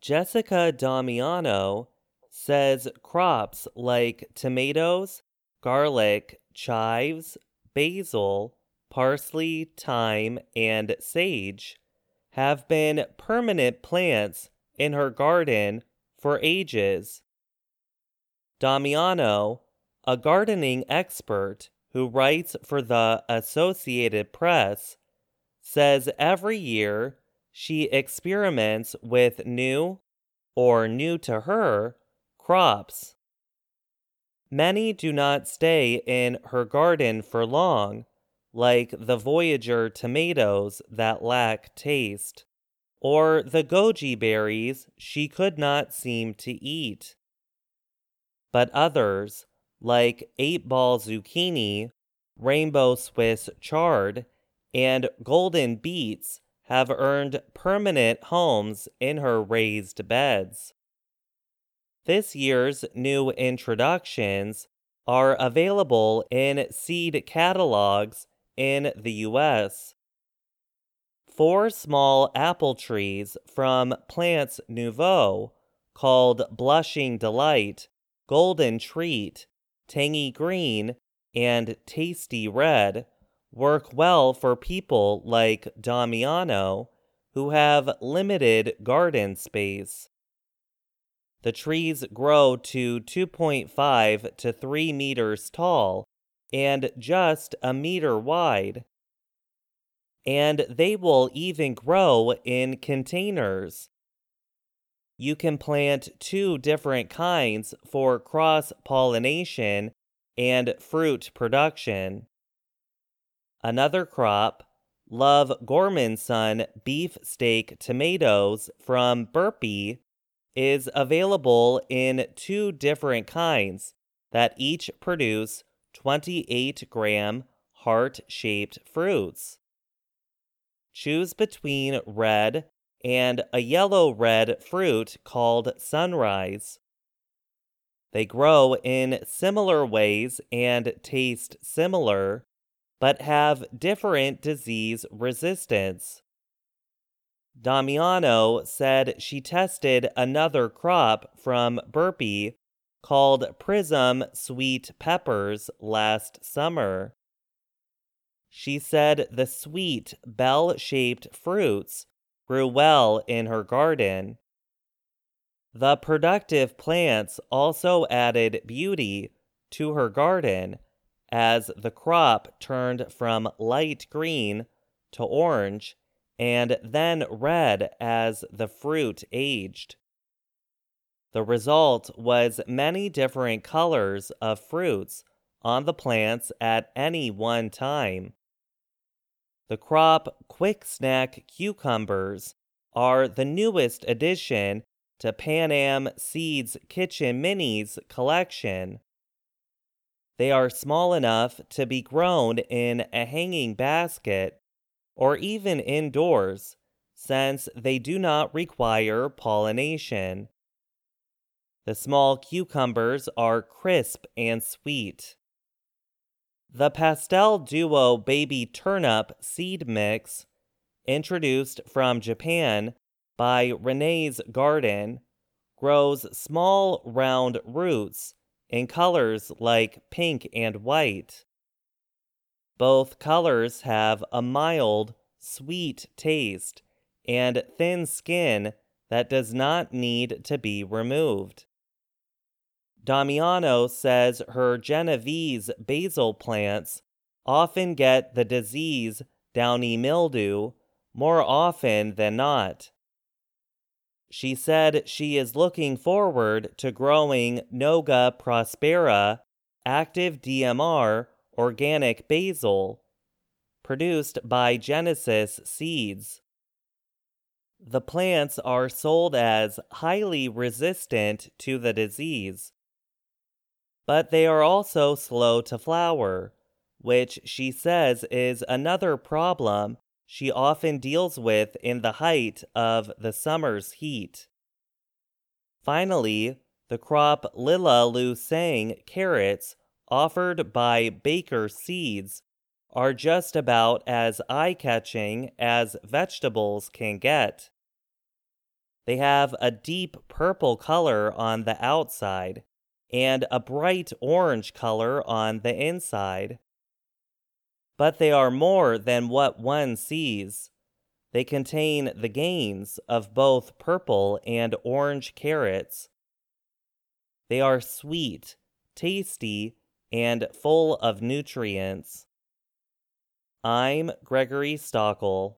Jessica Damiano says crops like tomatoes, garlic, chives, basil, parsley, thyme, and sage have been permanent plants in her garden for ages. Damiano, a gardening expert who writes for the Associated Press, says every year she experiments with new, or new to her, crops. Many do not stay in her garden for long, like the Voyager tomatoes that lack taste, or the goji berries she could not seem to eat. But others, like eight ball zucchini, rainbow Swiss chard, and golden beets, have earned permanent homes in her raised beds. This year's new introductions are available in seed catalogs in the US. Four small apple trees from Plants Nouveau, called Blushing Delight, Golden Treat, Tangy Green, and Tasty Red, work well for people like Damiano who have limited garden space. The trees grow to 2.5 to 3 meters tall and just a meter wide. And they will even grow in containers. You can plant two different kinds for cross pollination and fruit production. Another crop, Love Gormanson beefsteak tomatoes from Burpee, is available in two different kinds that each produce 28 gram heart shaped fruits. Choose between red and a yellow red fruit called sunrise. They grow in similar ways and taste similar, but have different disease resistance. Damiano said she tested another crop from Burpee called Prism Sweet Peppers last summer. She said the sweet, bell shaped fruits grew well in her garden. The productive plants also added beauty to her garden as the crop turned from light green to orange and then red as the fruit aged. The result was many different colors of fruits on the plants at any one time. The crop quick snack cucumbers are the newest addition to Pan Am Seeds Kitchen Minis collection. They are small enough to be grown in a hanging basket or even indoors, since they do not require pollination. The small cucumbers are crisp and sweet. The Pastel Duo Baby Turnip Seed Mix, introduced from Japan by Renee's Garden, grows small round roots in colors like pink and white. Both colors have a mild, sweet taste and thin skin that does not need to be removed. Damiano says her Genovese basil plants often get the disease downy mildew more often than not. She said she is looking forward to growing Noga prospera active DMR organic basil, produced by Genesis Seeds. The plants are sold as highly resistant to the disease, but they are also slow to flower, which she says is another problem she often deals with in the height of the summer's heat. Finally, the crop Lilla Lu Sang carrots offered by Baker Seeds are just about as eye catching as vegetables can get. They have a deep purple color on the outside and a bright orange color on the inside. But they are more than what one sees. They contain the gains of both purple and orange carrots. They are sweet, tasty, and full of nutrients. I'm Gregory Stachel.